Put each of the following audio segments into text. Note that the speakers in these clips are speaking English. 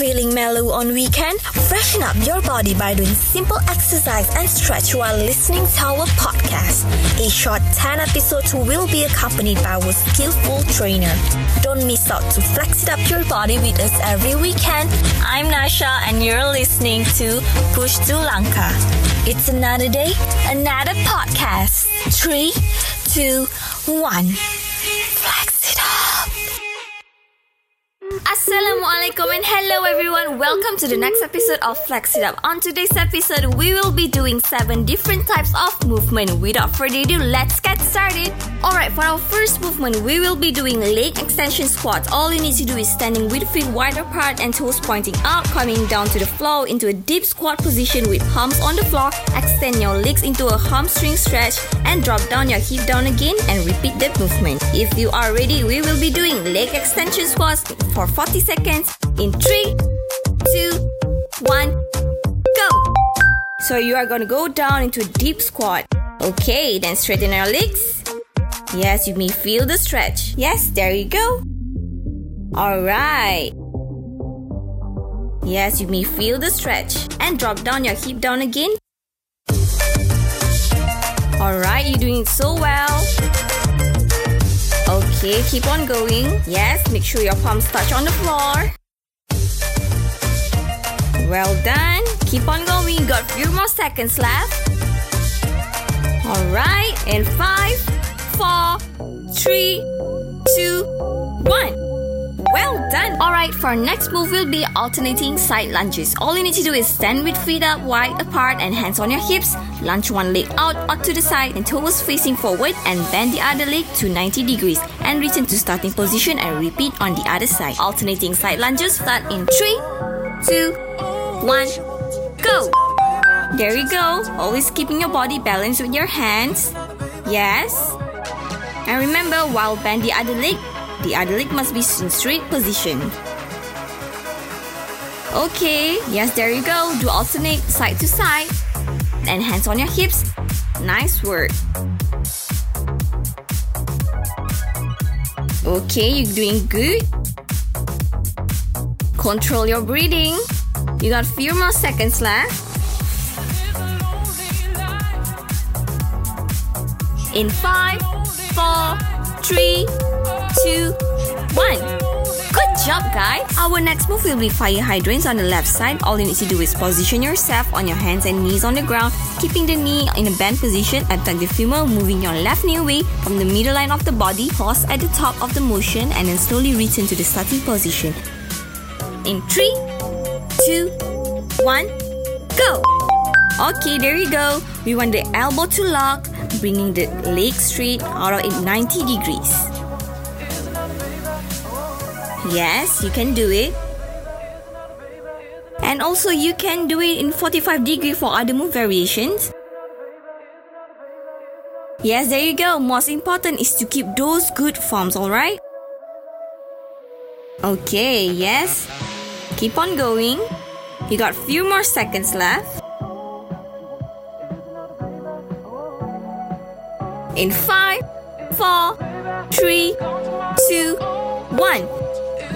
Feeling mellow on weekend? Freshen up your body by doing simple exercise and stretch while listening to our podcast. A short 10 episodes will be accompanied by our skillful trainer. Don't miss out to flex it up your body with us every weekend. I'm Nasha and you're listening to Push to Lanka. It's another day, another podcast. Three, two, one. Flex Assalamualaikum and hello everyone. Welcome to the next episode of Flex It Up. On today's episode, we will be doing seven different types of movement. Without further ado, let's get started. Alright, for our first movement, we will be doing leg extension squats. All you need to do is standing with feet wide apart and toes pointing up, coming down to the floor into a deep squat position with palms on the floor. Extend your legs into a hamstring stretch and drop down your hip down again and repeat that movement. If you are ready, we will be doing leg extension squats for 40 seconds in 3, 2, 1, go! So you are gonna go down into a deep squat. Okay, then straighten your legs. Yes, you may feel the stretch. Yes, there you go. Alright. Yes, you may feel the stretch. And drop down your hip down again. Alright, you're doing so well. Okay, keep on going. Yes, make sure your palms touch on the floor. Well done. Keep on going. Got few more seconds left. Alright, and five, four, three, two, one. Well done. Alright, for our next move we'll be alternating side lunges. All you need to do is stand with feet up wide apart and hands on your hips. Lunge one leg out or to the side and toes facing forward and bend the other leg to 90 degrees and return to starting position and repeat on the other side. Alternating side lunges start in 3, 2, 1, go. There you go. Always keeping your body balanced with your hands. Yes. And remember, while bend the other leg, the other leg must be in straight position. Okay, yes, there you go. Do alternate side to side. And hands on your hips. Nice work. Okay, you're doing good. Control your breathing. You got few more seconds left. In five, four, three, two, one. Good job, guys! Our next move will be fire hydrants on the left side. All you need to do is position yourself on your hands and knees on the ground, keeping the knee in a bent position. Abduct the femur, moving your left knee away from the middle line of the body. Pause at the top of the motion and then slowly return to the starting position. In three, two, one, go! Okay, there you go. We want the elbow to lock, bringing the leg straight out of it 90 degrees. Yes, you can do it. And also you can do it in 45 degree for other move variations. Yes, there you go. Most important is to keep those good forms, alright? Okay, yes. Keep on going. You got few more seconds left. In five, four, three, two, one.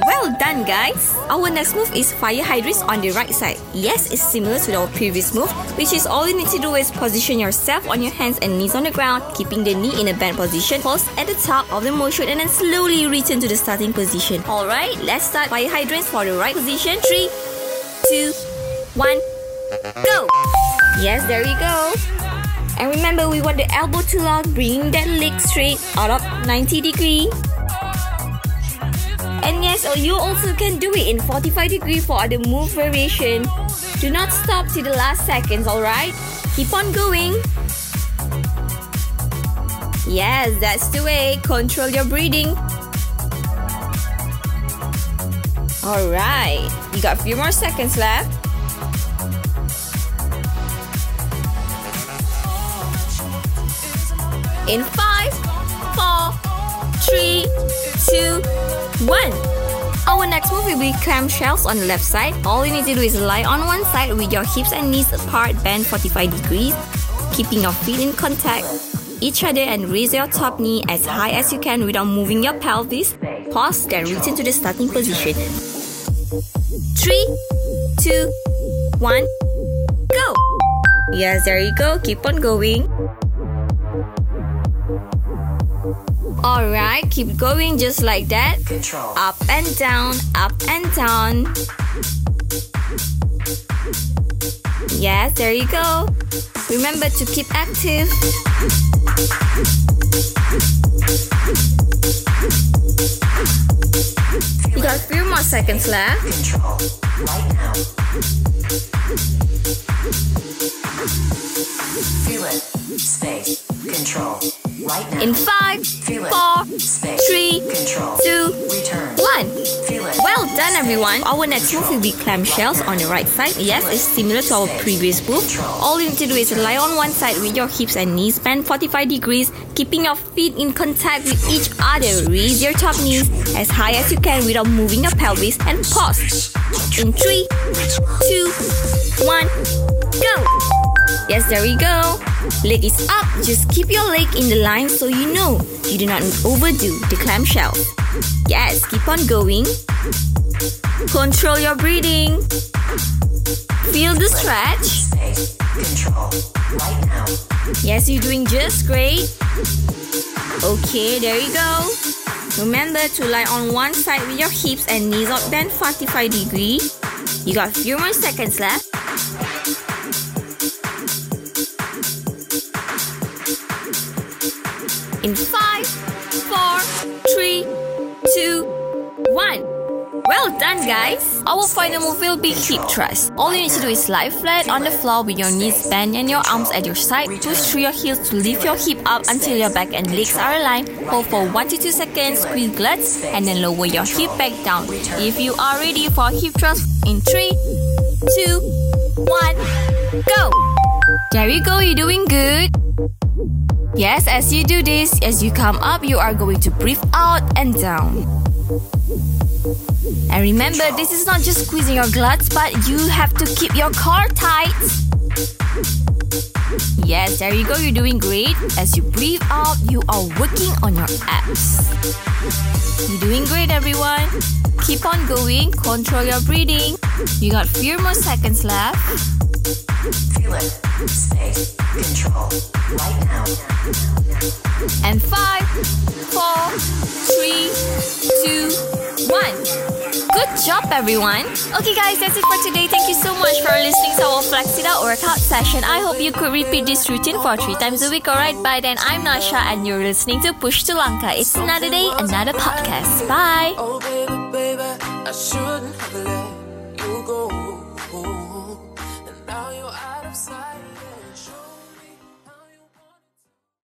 Well done, guys! Our next move is fire hydrants on the right side. Yes, it's similar to our previous move, which is all you need to do is position yourself on your hands and knees on the ground, keeping the knee in a bent position, pause at the top of the motion, and then slowly return to the starting position. Alright, let's start fire hydrants for the right position. Three, two, one, go! Yes, there you go. And remember, we want the elbow to lock, bringing that leg straight out of 90 degree. And yes, or you also can do it in 45 degree for other move variation. Do not stop to the last seconds, alright? Keep on going. Yes, that's the way. Control your breathing. Alright, you got a few more seconds left. In five, four, three, two, one. Our next move will be clamshells on the left side. All you need to do is lie on one side with your hips and knees apart, bend 45 degrees, keeping your feet in contact each other and raise your top knee as high as you can without moving your pelvis. Pause, then return to the starting position. three, two, one, go. Yes, there you go. Keep on going. Alright, keep going just like that. Control. Up and down, up and down. Yes, there you go. Remember to keep active. You got a few more seconds left. Control. Right now. Feel it. Space. Control. Right now. In five, four, three, Control. two, Return. one. Feel it. Well done everyone. Our next move will be clamshells on the right side. Yes, it's similar to our previous move. All you need to do is lie on one side with your hips and knees bent 45 degrees, keeping your feet in contact with each other. Raise your top knees as high as you can without moving your pelvis and pause. In three, two, one, go. Yes, there we go. Leg is up. Just keep your leg in the line so you know you do not overdo the clamshell. Yes, keep on going. Control your breathing. Feel the stretch. Yes, you're doing just great. Okay, there you go. Remember to lie on one side with your hips and knees out bent 45 degree. You got a few more seconds left. In five, four, three, two, one. Well done, guys! Our final move will be hip thrust. All you need to do is lie flat on the floor with your knees bent and your arms at your side. Push through your heels to lift your hip up until your back and legs are aligned. Hold for 1 to 2 seconds, squeeze glutes, and then lower your hip back down. If you are ready for hip thrust, in 3, 2, 1, go! There you go, you're doing good. Yes, as you do this, as you come up, you are going to breathe out and down. And remember, this is not just squeezing your glutes, but you have to keep your core tight. Yes, there you go, you're doing great. As you breathe out, you are working on your abs. You're doing great, everyone. Keep on going, control your breathing. You got few more seconds left. Right. And five, four, three, two, one. Good job, everyone. Okay, guys, that's it for today. Thank you so much for listening to our Flex It Out workout session. I hope you could repeat this routine for three times a week. Alright, bye then. I'm Nasha, and you're listening to Push to Lanka. It's another day, another podcast. Bye.